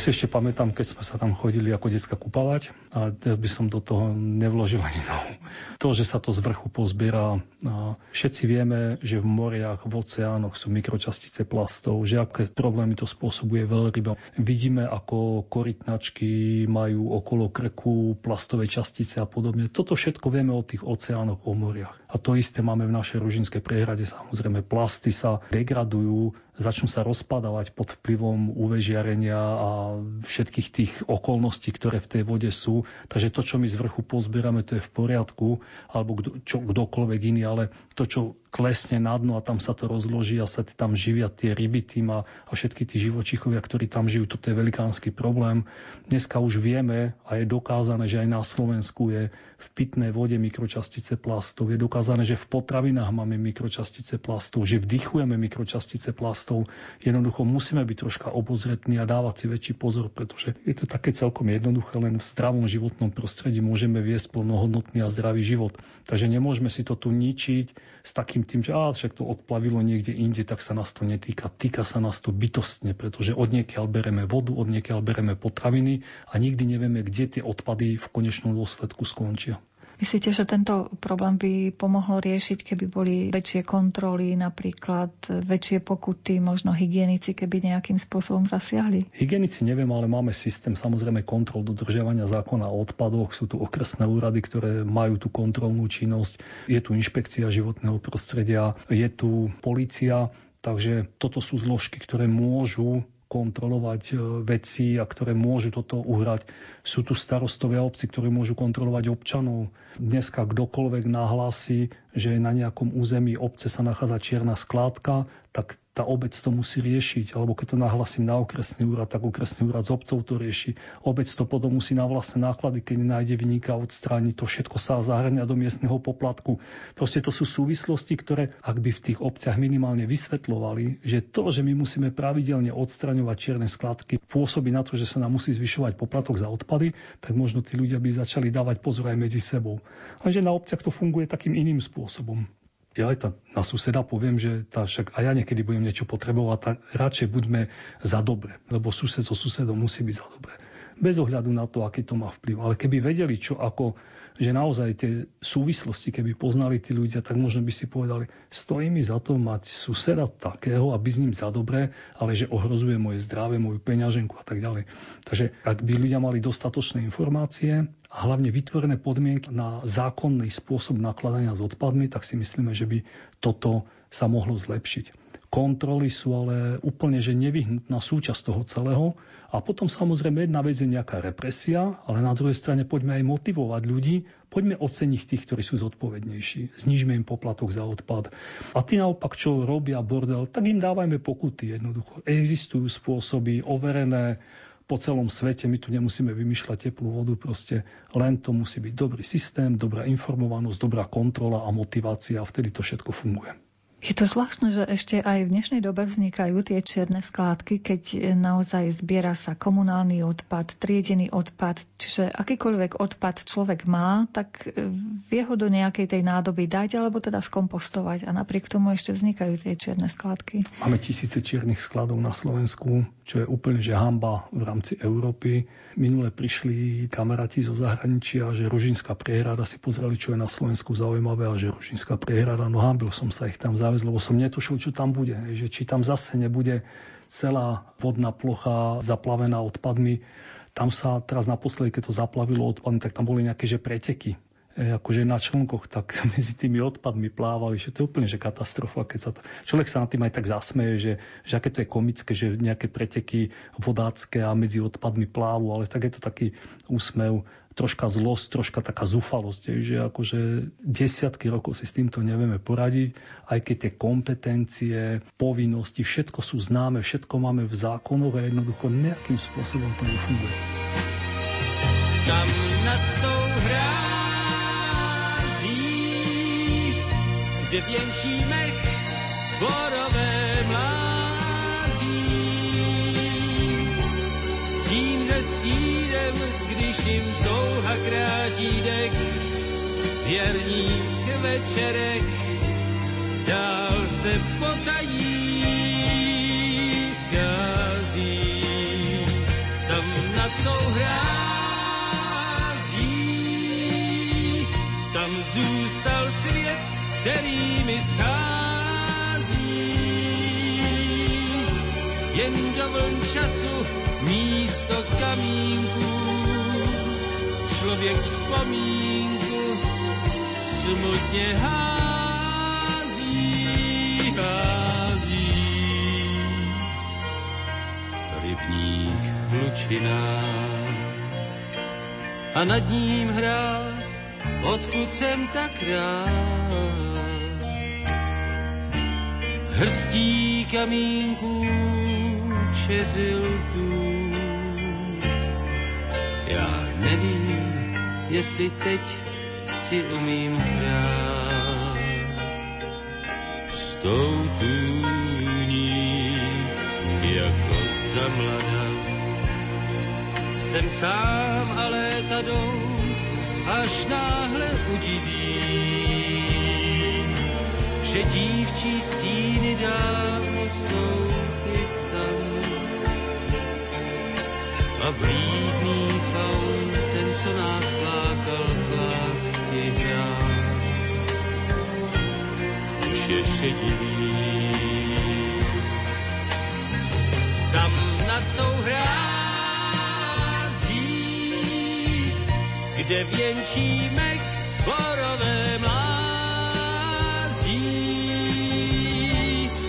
si ešte pamätám, keď sme sa tam chodili ako decka kupavať a by som do toho nevložil ani nohu. To, že sa to z vrchu pozbiera, všetci vieme, že v moriach, v oceánoch sú mikročastice plastov, že aké problémy to spôsobuje veľrybom. Vidíme, ako korytnačky majú okolo krku plastové častice a podobne. Toto všetko vieme o tých oceánoch, o moriach. A to isté máme v našej ružinskej priehrade. Samozrejme, plasty sa degradujú, začnú sa rozpadávať pod vplyvom UV žiarenia a všetkých tých okolností, ktoré v tej vode sú. Takže to, čo my z vrchu pozbierame, to je v poriadku, alebo kdo, čo, kdokoľvek iný, ale to, čo klesne na dno a tam sa to rozloží a sa tam živia tie ryby tým a, a všetky tí živočichovia, ktorí tam žijú, toto je velikánsky problém. Dneska už vieme a je dokázané, že aj na Slovensku je v pitnej vode mikročastice plastov. Je dokázané, že v potravinách máme mikročastice plastov, že vdychujeme mikročastice plastov. Jednoducho musíme byť troška obozretní a dávať si väčší pozor, pretože je to také celkom jednoduché, len v zdravom životnom prostredí môžeme viesť plnohodnotný a zdravý život. Takže nemôžeme si to tu ničiť s takým tým, že á, však to odplavilo niekde inde, tak sa nás to netýka. Týka sa nás to bytostne, pretože od niekiaľ bereme vodu, od niekiaľ bereme potraviny a nikdy nevieme, kde tie odpady v konečnom dôsledku skončia. Myslíte, že tento problém by pomohlo riešiť, keby boli väčšie kontroly, napríklad väčšie pokuty, možno hygienici, keby nejakým spôsobom zasiahli? Hygienici neviem, ale máme systém samozrejme kontrol dodržiavania zákona o odpadoch. Sú tu okresné úrady, ktoré majú tú kontrolnú činnosť. Je tu inšpekcia životného prostredia, je tu policia, Takže toto sú zložky, ktoré môžu kontrolovať e, veci a ktoré môžu toto uhrať. Sú tu starostovia obci, ktorí môžu kontrolovať občanov. Dneska kdokoľvek nahlási, že na nejakom území obce sa nachádza čierna skládka, tak tá obec to musí riešiť. Alebo keď to nahlasím na okresný úrad, tak okresný úrad z obcov to rieši. Obec to potom musí na vlastné náklady, keď nenájde vyníka odstrániť. To všetko sa zahrania do miestneho poplatku. Proste to sú súvislosti, ktoré, ak by v tých obciach minimálne vysvetľovali, že to, že my musíme pravidelne odstraňovať čierne skladky, pôsobí na to, že sa nám musí zvyšovať poplatok za odpady, tak možno tí ľudia by začali dávať pozor aj medzi sebou. Lenže na obciach to funguje takým iným spôsobom ja aj na suseda poviem, že tá však a ja niekedy budem niečo potrebovať, tak radšej buďme za dobre, lebo sused so susedom musí byť za dobre. Bez ohľadu na to, aký to má vplyv. Ale keby vedeli, čo ako že naozaj tie súvislosti, keby poznali tí ľudia, tak možno by si povedali, stojí mi za to mať suseda takého a byť s ním za dobré, ale že ohrozuje moje zdravie, moju peňaženku a tak ďalej. Takže ak by ľudia mali dostatočné informácie a hlavne vytvorené podmienky na zákonný spôsob nakladania s odpadmi, tak si myslíme, že by toto sa mohlo zlepšiť. Kontroly sú ale úplne že nevyhnutná súčasť toho celého. A potom samozrejme jedna vec je nejaká represia, ale na druhej strane poďme aj motivovať ľudí, poďme oceniť tých, ktorí sú zodpovednejší. Znižme im poplatok za odpad. A tí naopak, čo robia bordel, tak im dávajme pokuty jednoducho. Existujú spôsoby overené, po celom svete. My tu nemusíme vymýšľať teplú vodu, proste len to musí byť dobrý systém, dobrá informovanosť, dobrá kontrola a motivácia vtedy to všetko funguje. Je to zvláštne, že ešte aj v dnešnej dobe vznikajú tie čierne skládky, keď naozaj zbiera sa komunálny odpad, triedený odpad, čiže akýkoľvek odpad človek má, tak vie ho do nejakej tej nádoby dať alebo teda skompostovať a napriek tomu ešte vznikajú tie čierne skládky. Máme tisíce čiernych skladov na Slovensku, čo je úplne že hamba v rámci Európy. Minule prišli kamaráti zo zahraničia, že Ružinská priehrada si pozreli, čo je na Slovensku zaujímavé a že Ružinská priehrada, no hambil som sa ich tam zaujím záväz, lebo som netušil, čo tam bude. Že či tam zase nebude celá vodná plocha zaplavená odpadmi. Tam sa teraz naposledy, keď to zaplavilo odpadmi, tak tam boli nejaké že preteky akože na člnkoch, tak medzi tými odpadmi plávali, že to je úplne že katastrofa. Keď sa to, človek sa nad tým aj tak zasmeje, že, že aké to je komické, že nejaké preteky vodácké a medzi odpadmi plávu, ale tak je to taký úsmev troška zlosť, troška taká zúfalosť, že akože desiatky rokov si s týmto nevieme poradiť, aj keď tie kompetencie, povinnosti, všetko sú známe, všetko máme v zákonoch a jednoducho nejakým spôsobom to nefunguje. Tam nad tou hrází, kde mech borové štítek v jarních večerech dál se potají schází. Tam nad tou hrází, tam zůstal svět, který mi schází. Jen do vln času místo kamínku člověk vzpomínku smutně hází, hází. Rybník v lučinách a nad ním hráz, odkud jsem tak rád. Hrstí kamínků čezil tu. Já nevím, jestli teď si umím hrát s tou tůní jako za mladá. Jsem sám a léta až náhle udivím, že dívčí stíny dávno jsou tam. A vlídný faun, ten, co nás je šedivý. Tam nad tou hrází, kde věnčí mech borové mlází.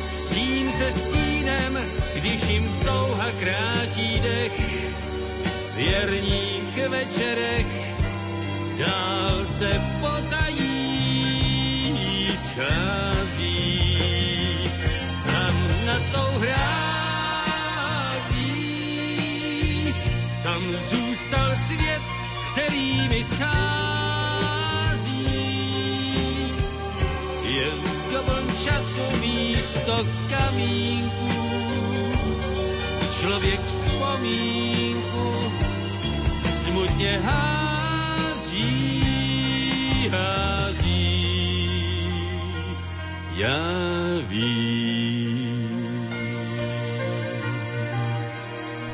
Stín se stínem, když jim touha krátí dech, v jarních večerech dál se potají schází. Svět, který mi schází. Jen do času místo kamínku, člověk vzpomínku smutně hází, hází. Já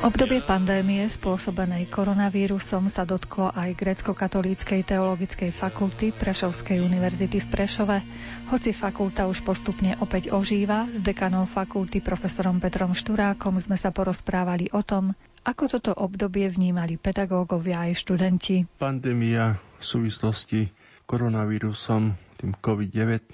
Obdobie pandémie spôsobenej koronavírusom sa dotklo aj grecko-katolíckej teologickej fakulty Prešovskej univerzity v Prešove. Hoci fakulta už postupne opäť ožíva, s dekanom fakulty profesorom Petrom Šturákom sme sa porozprávali o tom, ako toto obdobie vnímali pedagógovia aj študenti. Pandémia v súvislosti koronavírusom, tým COVID-19,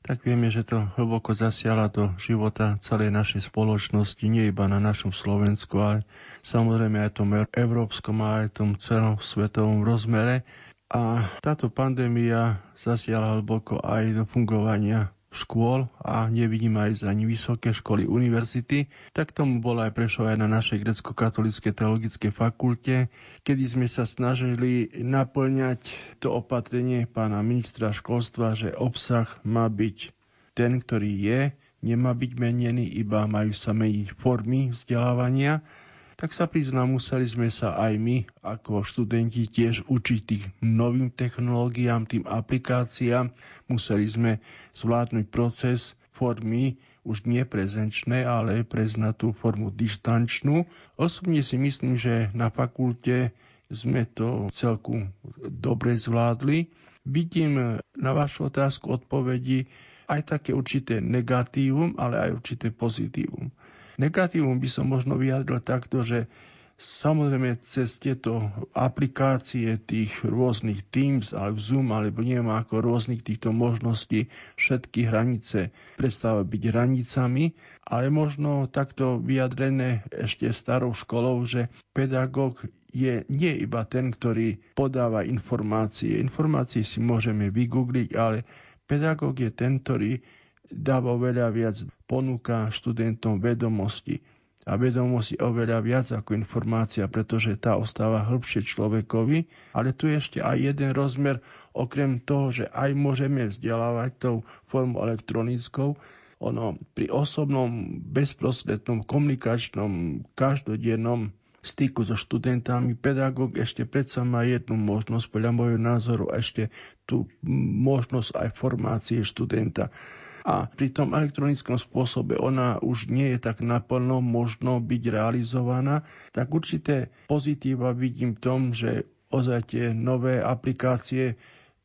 tak vieme, že to hlboko zasiala do života celej našej spoločnosti, nie iba na našom Slovensku, ale samozrejme aj tom európskom, ale aj tom celom svetovom rozmere. A táto pandémia zasiala hlboko aj do fungovania škôl a nevidím aj ani vysoké školy univerzity, tak tomu bolo aj prešlo aj na našej grecko-katolíckej teologickej fakulte, kedy sme sa snažili naplňať to opatrenie pána ministra školstva, že obsah má byť ten, ktorý je, nemá byť menený, iba majú sa meniť formy vzdelávania tak sa priznám, museli sme sa aj my ako študenti tiež učiť tým novým technológiám, tým aplikáciám. Museli sme zvládnuť proces formy už nie prezenčné, ale prez na tú formu distančnú. Osobne si myslím, že na fakulte sme to celku dobre zvládli. Vidím na vašu otázku odpovedi aj také určité negatívum, ale aj určité pozitívum. Negatívum by som možno vyjadril takto, že Samozrejme, cez tieto aplikácie tých rôznych Teams, alebo Zoom, alebo neviem ako rôznych týchto možností, všetky hranice prestávajú byť hranicami, ale možno takto vyjadrené ešte starou školou, že pedagóg je nie iba ten, ktorý podáva informácie. Informácie si môžeme vygoogliť, ale pedagóg je ten, ktorý dáva oveľa viac, ponúka študentom vedomosti. A vedomosti oveľa viac ako informácia, pretože tá ostáva hĺbšie človekovi. Ale tu je ešte aj jeden rozmer, okrem toho, že aj môžeme vzdelávať tou formou elektronickou, ono pri osobnom, bezprostrednom, komunikačnom, každodennom styku so študentami, pedagóg ešte predsa má jednu možnosť, podľa môjho názoru, ešte tú možnosť aj formácie študenta a pri tom elektronickom spôsobe ona už nie je tak naplno možno byť realizovaná, tak určité pozitíva vidím v tom, že ozaj tie nové aplikácie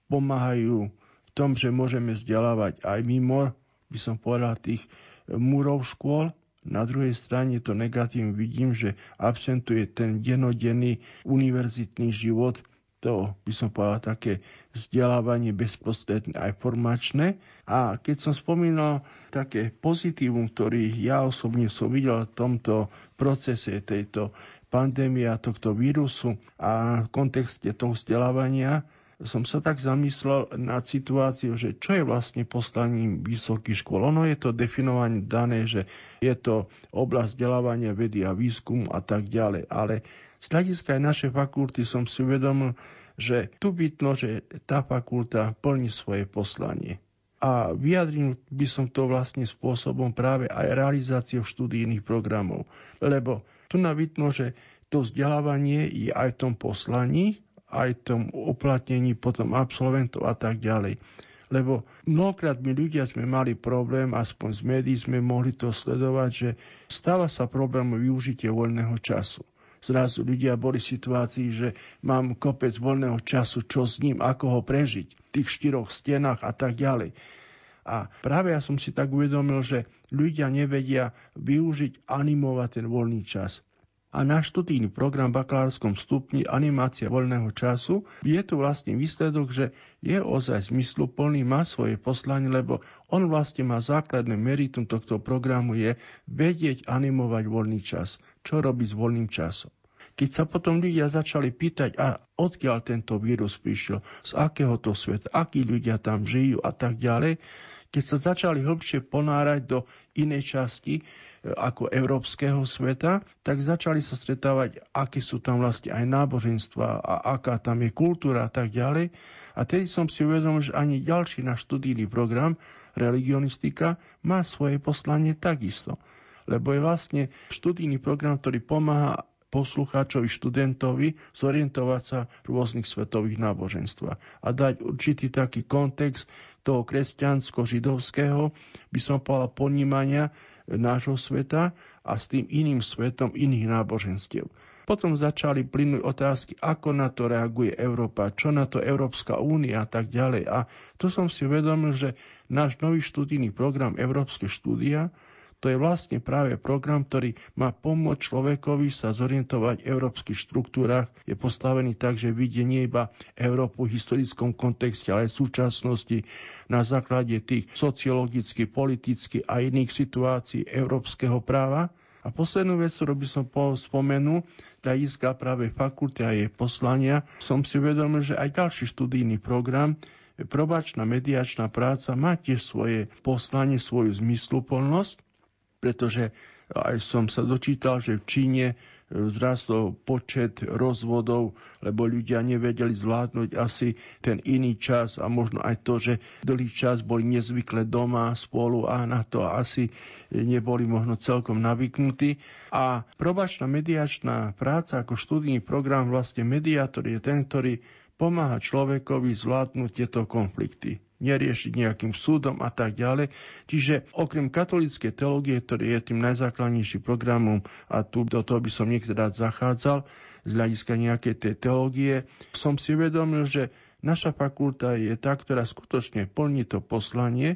pomáhajú v tom, že môžeme vzdelávať aj mimo, by som povedal, tých múrov škôl. Na druhej strane to negatívne vidím, že absentuje ten denodenný univerzitný život, to by som povedal také vzdelávanie bezprostredné aj formačné. A keď som spomínal také pozitívum, ktorý ja osobne som videl v tomto procese tejto pandémie a tohto vírusu a v kontexte toho vzdelávania, som sa tak zamyslel nad situáciou, že čo je vlastne poslaním vysokých škôl. Ono je to definovanie dané, že je to oblasť vzdelávania vedy a výskumu a tak ďalej. Ale z hľadiska aj našej fakulty som si uvedomil, že tu bytno, že tá fakulta plní svoje poslanie. A vyjadril by som to vlastne spôsobom práve aj realizáciou študijných programov. Lebo tu navidno, že to vzdelávanie je aj v tom poslaní, aj v tom uplatnení potom absolventov a tak ďalej. Lebo mnohokrát my ľudia sme mali problém, aspoň z médií sme mohli to sledovať, že stáva sa problém využitie voľného času zrazu ľudia boli v situácii, že mám kopec voľného času, čo s ním, ako ho prežiť v tých štyroch stenách a tak ďalej. A práve ja som si tak uvedomil, že ľudia nevedia využiť, animovať ten voľný čas a náš študijný program v bakalárskom stupni animácia voľného času je tu vlastne výsledok, že je ozaj zmysluplný, má svoje poslanie, lebo on vlastne má základné meritum tohto programu je vedieť animovať voľný čas. Čo robiť s voľným časom? Keď sa potom ľudia začali pýtať, a odkiaľ tento vírus prišiel, z akého to sveta, akí ľudia tam žijú a tak ďalej, keď sa začali hlbšie ponárať do inej časti e, ako európskeho sveta, tak začali sa stretávať, aké sú tam vlastne aj náboženstva a aká tam je kultúra a tak ďalej. A tedy som si uvedomil, že ani ďalší náš študijný program, religionistika, má svoje poslanie takisto. Lebo je vlastne študijný program, ktorý pomáha poslucháčovi, študentovi zorientovať sa v rôznych svetových náboženstvách a dať určitý taký kontext toho kresťansko-židovského, by som povedal, ponímania nášho sveta a s tým iným svetom iných náboženstiev. Potom začali plynúť otázky, ako na to reaguje Európa, čo na to Európska únia a tak ďalej. A tu som si uvedomil, že náš nový študijný program Európske štúdia to je vlastne práve program, ktorý má pomôcť človekovi sa zorientovať v európskych štruktúrach. Je postavený tak, že vidie nie iba Európu v historickom kontexte, ale aj v súčasnosti na základe tých sociologicky, politicky a iných situácií európskeho práva. A poslednú vec, ktorú by som spomenul, hľadiska práve fakulty a jej poslania, som si uvedomil, že aj ďalší študijný program probačná mediačná práca má tiež svoje poslanie, svoju zmysluplnosť pretože aj som sa dočítal, že v Číne e, vzrastol počet rozvodov, lebo ľudia nevedeli zvládnuť asi ten iný čas a možno aj to, že dlhý čas boli nezvykle doma spolu a na to asi neboli možno celkom navyknutí. A probačná mediačná práca ako študijný program vlastne mediátor je ten, ktorý pomáha človekovi zvládnuť tieto konflikty neriešiť nejakým súdom a tak ďalej. Čiže okrem katolíckej teológie, ktorý je tým najzákladnejším programom a tu do toho by som niekto rád zachádzal z hľadiska nejakej tej teológie, som si uvedomil, že naša fakulta je tá, ktorá skutočne plní to poslanie,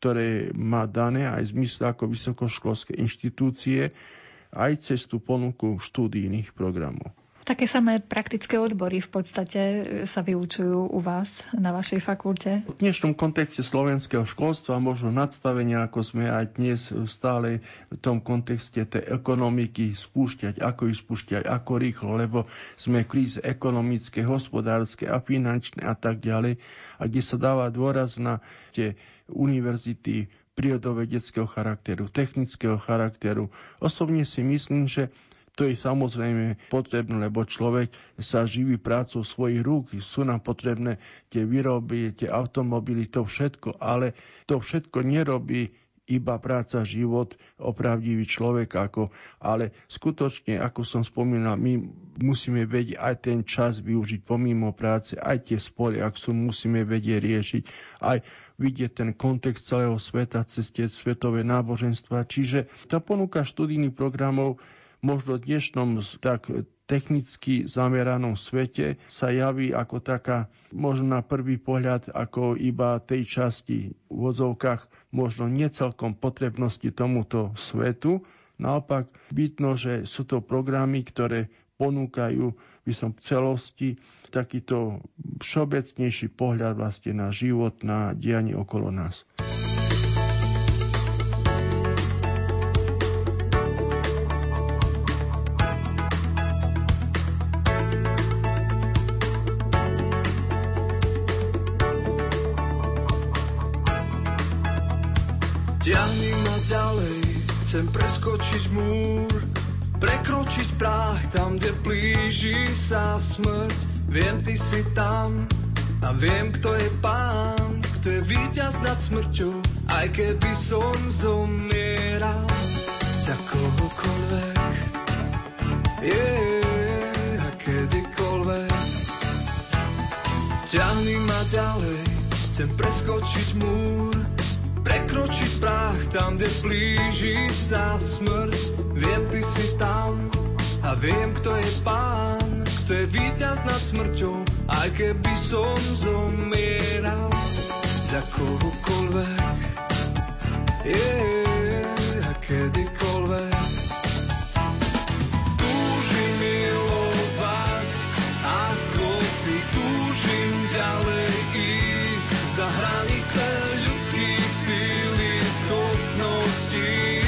ktoré má dané aj zmysle ako vysokoškolské inštitúcie, aj cez tú ponuku štúdijných programov. Také samé praktické odbory v podstate sa vyučujú u vás na vašej fakulte? V dnešnom kontexte slovenského školstva možno nadstavenia, ako sme aj dnes stále v tom kontexte tej ekonomiky spúšťať, ako ju spúšťať, ako rýchlo, lebo sme v kríze ekonomické, hospodárske a finančné a tak ďalej. A kde sa dáva dôraz na tie univerzity prírodovedeckého charakteru, technického charakteru. Osobne si myslím, že to je samozrejme potrebné, lebo človek sa živí prácou svojich rúk. Sú nám potrebné tie výroby, tie automobily, to všetko, ale to všetko nerobí iba práca, život, opravdivý človek, ako, ale skutočne, ako som spomínal, my musíme vedieť aj ten čas využiť pomimo práce, aj tie spory, ak sú, musíme vedieť riešiť, aj vidieť ten kontext celého sveta cez tie svetové náboženstva. Čiže tá ponuka študijných programov možno v dnešnom tak technicky zameranom svete sa javí ako taká možno na prvý pohľad ako iba tej časti v vozovkách možno necelkom potrebnosti tomuto svetu. Naopak bytno, že sú to programy, ktoré ponúkajú by som celosti takýto všeobecnejší pohľad vlastne na život, na dianie okolo nás. Preskočiť múr, prekročiť práh tam, kde blíži sa smrť. Viem, ty si tam a viem, kto je pán, kto je víťaz nad smrťou, aj keby som zomieral za kohokoľvek. Yeah, a kedykoľvek. Ťahni ma ďalej, chcem preskočiť múr, prekročiť práh tam, kde blíži sa smrť. Viem, ty si tam a viem, kto je pán, kto je víťaz nad smrťou, aj keby som zomieral za kohokoľvek. Yeah, a kedykoľvek. Schopností.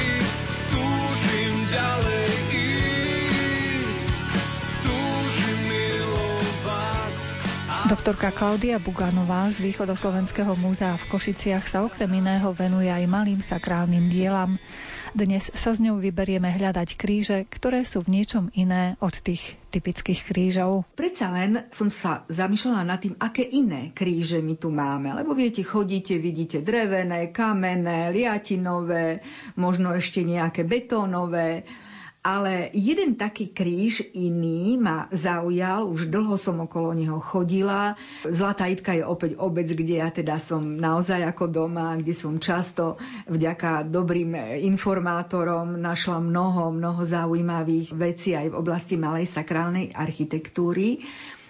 Túžim ďalej ísť, túžim milovať. Doktorka Klaudia Buganová z Východoslovenského múzea v Košiciach sa okrem iného venuje aj malým sakrálnym dielam. Dnes sa s ňou vyberieme hľadať kríže, ktoré sú v niečom iné od tých typických krížov. Predsa len som sa zamýšľala nad tým, aké iné kríže my tu máme. Lebo viete, chodíte, vidíte drevené, kamenné, liatinové, možno ešte nejaké betónové. Ale jeden taký kríž iný ma zaujal, už dlho som okolo neho chodila. Zlatá Itka je opäť obec, kde ja teda som naozaj ako doma, kde som často vďaka dobrým informátorom našla mnoho, mnoho zaujímavých vecí aj v oblasti malej sakrálnej architektúry.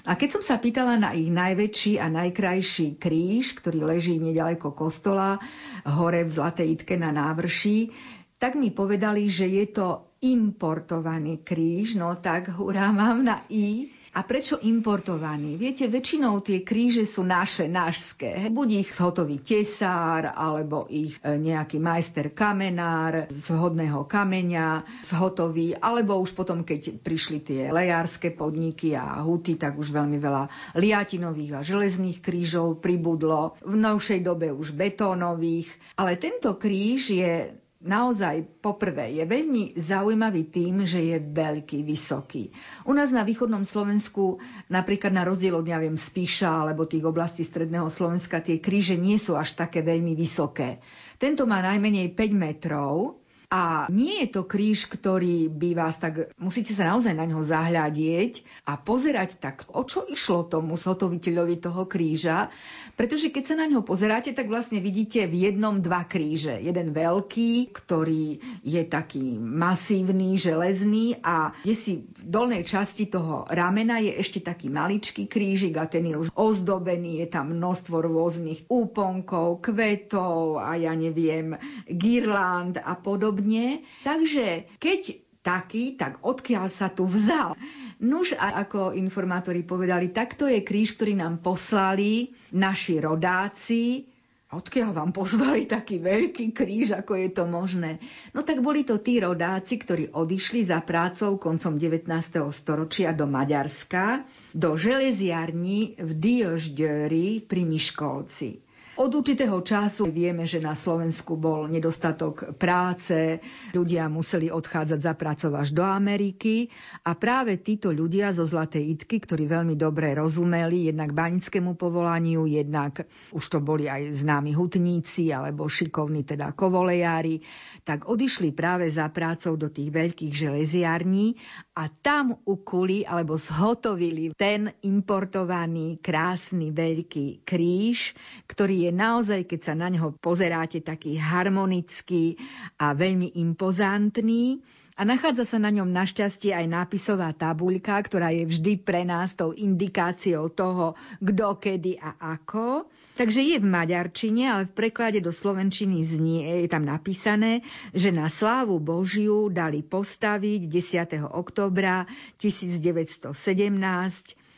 A keď som sa pýtala na ich najväčší a najkrajší kríž, ktorý leží nedaleko kostola, hore v Zlatej Itke na návrši, tak mi povedali, že je to importovaný kríž, no tak hurá mám na I. A prečo importovaný? Viete, väčšinou tie kríže sú naše, nášské. Buď ich zhotový tesár, alebo ich e, nejaký majster kamenár z vhodného kameňa zhotový, alebo už potom, keď prišli tie lejárske podniky a huty, tak už veľmi veľa liatinových a železných krížov pribudlo. V novšej dobe už betónových. Ale tento kríž je naozaj poprvé je veľmi zaujímavý tým, že je veľký, vysoký. U nás na východnom Slovensku, napríklad na rozdiel od, neviem, Spíša alebo tých oblastí stredného Slovenska, tie kríže nie sú až také veľmi vysoké. Tento má najmenej 5 metrov, a nie je to kríž, ktorý by vás tak, musíte sa naozaj na ňo zahľadieť a pozerať tak, o čo išlo tomu zhotoviteľovi toho kríža, pretože keď sa na ňo pozeráte, tak vlastne vidíte v jednom dva kríže. Jeden veľký, ktorý je taký masívny, železný a kde si v dolnej časti toho ramena je ešte taký maličký krížik a ten je už ozdobený, je tam množstvo rôznych úponkov, kvetov a ja neviem, girland a podobne podobne. Takže keď taký, tak odkiaľ sa tu vzal? Nuž, a ako informátori povedali, takto je kríž, ktorý nám poslali naši rodáci, Odkiaľ vám poslali taký veľký kríž, ako je to možné? No tak boli to tí rodáci, ktorí odišli za prácou koncom 19. storočia do Maďarska, do železiarní v Diožďöri pri Miškolci. Od určitého času vieme, že na Slovensku bol nedostatok práce, ľudia museli odchádzať za prácov až do Ameriky. A práve títo ľudia zo Zlatej Itky, ktorí veľmi dobre rozumeli jednak banickému povolaniu, jednak už to boli aj známi hutníci alebo šikovní teda kovolejári, tak odišli práve za prácou do tých veľkých železiarní a tam ukuli alebo zhotovili ten importovaný krásny veľký kríž, ktorý je naozaj, keď sa na ňo pozeráte, taký harmonický a veľmi impozantný. a nachádza sa na ňom našťastie aj nápisová tabuľka, ktorá je vždy pre nás tou indikáciou toho, kto, kedy a ako. Takže je v maďarčine, ale v preklade do slovenčiny znie, je tam napísané, že na slávu Božiu dali postaviť 10. oktobra 1917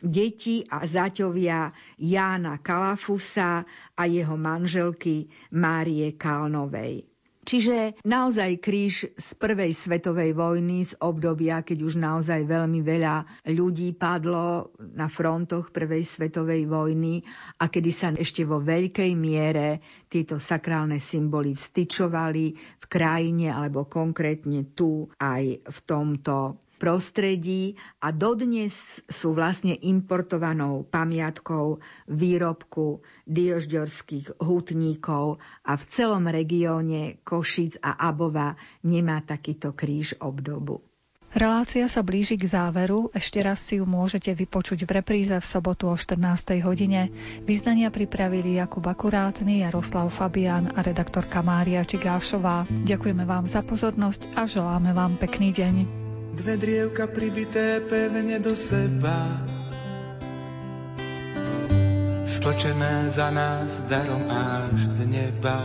deti a zaťovia Jána Kalafusa a jeho manželky Márie Kalnovej. Čiže naozaj kríž z prvej svetovej vojny, z obdobia, keď už naozaj veľmi veľa ľudí padlo na frontoch prvej svetovej vojny a kedy sa ešte vo veľkej miere tieto sakrálne symboly vstyčovali v krajine alebo konkrétne tu aj v tomto prostredí a dodnes sú vlastne importovanou pamiatkou výrobku diožďorských hutníkov a v celom regióne Košic a Abova nemá takýto kríž obdobu. Relácia sa blíži k záveru, ešte raz si ju môžete vypočuť v repríze v sobotu o 14. hodine. Význania pripravili Jakub Akurátny, Jaroslav Fabian a redaktorka Mária Čigášová. Ďakujeme vám za pozornosť a želáme vám pekný deň. Dve drievka pribité pevne do seba. Stočené za nás darom až z neba.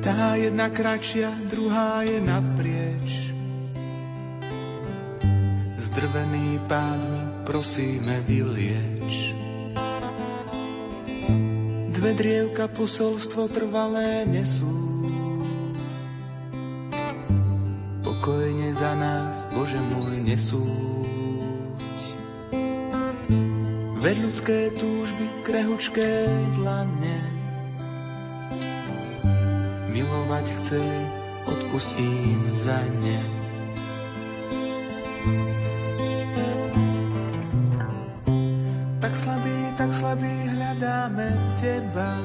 Tá jedna kratšia, druhá je naprieč. Zdrvený pádmi prosíme vylieč. Dve drievka posolstvo trvalé nesú pokojne za nás, Bože môj, nesúď. Veď ľudské túžby, krehučké dlane, milovať chce, odpusť im za ne. Tak slabý, tak slabý hľadáme Teba,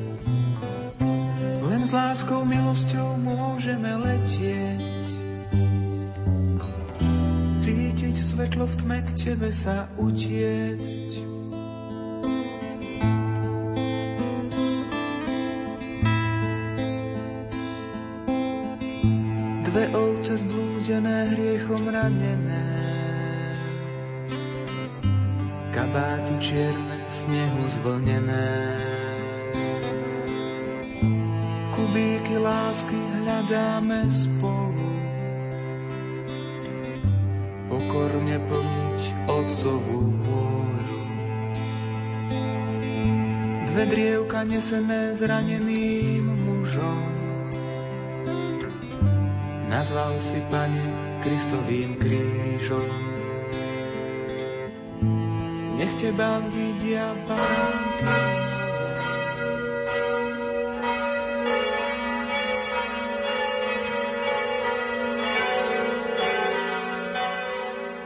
s láskou, milosťou môžeme letieť. Cítiť svetlo v tme, k tebe sa utiecť. Dve ovce zblúdené, hriechom ranené, kabáty čierne, v snehu zvlnené. Lásky hľadáme spolu. Pokorne plniť otcovú vôľu. Dve drievka nesené zraneným mužom. Nazval si, Pane, Kristovým krížom. Nech Teba vidia baránky,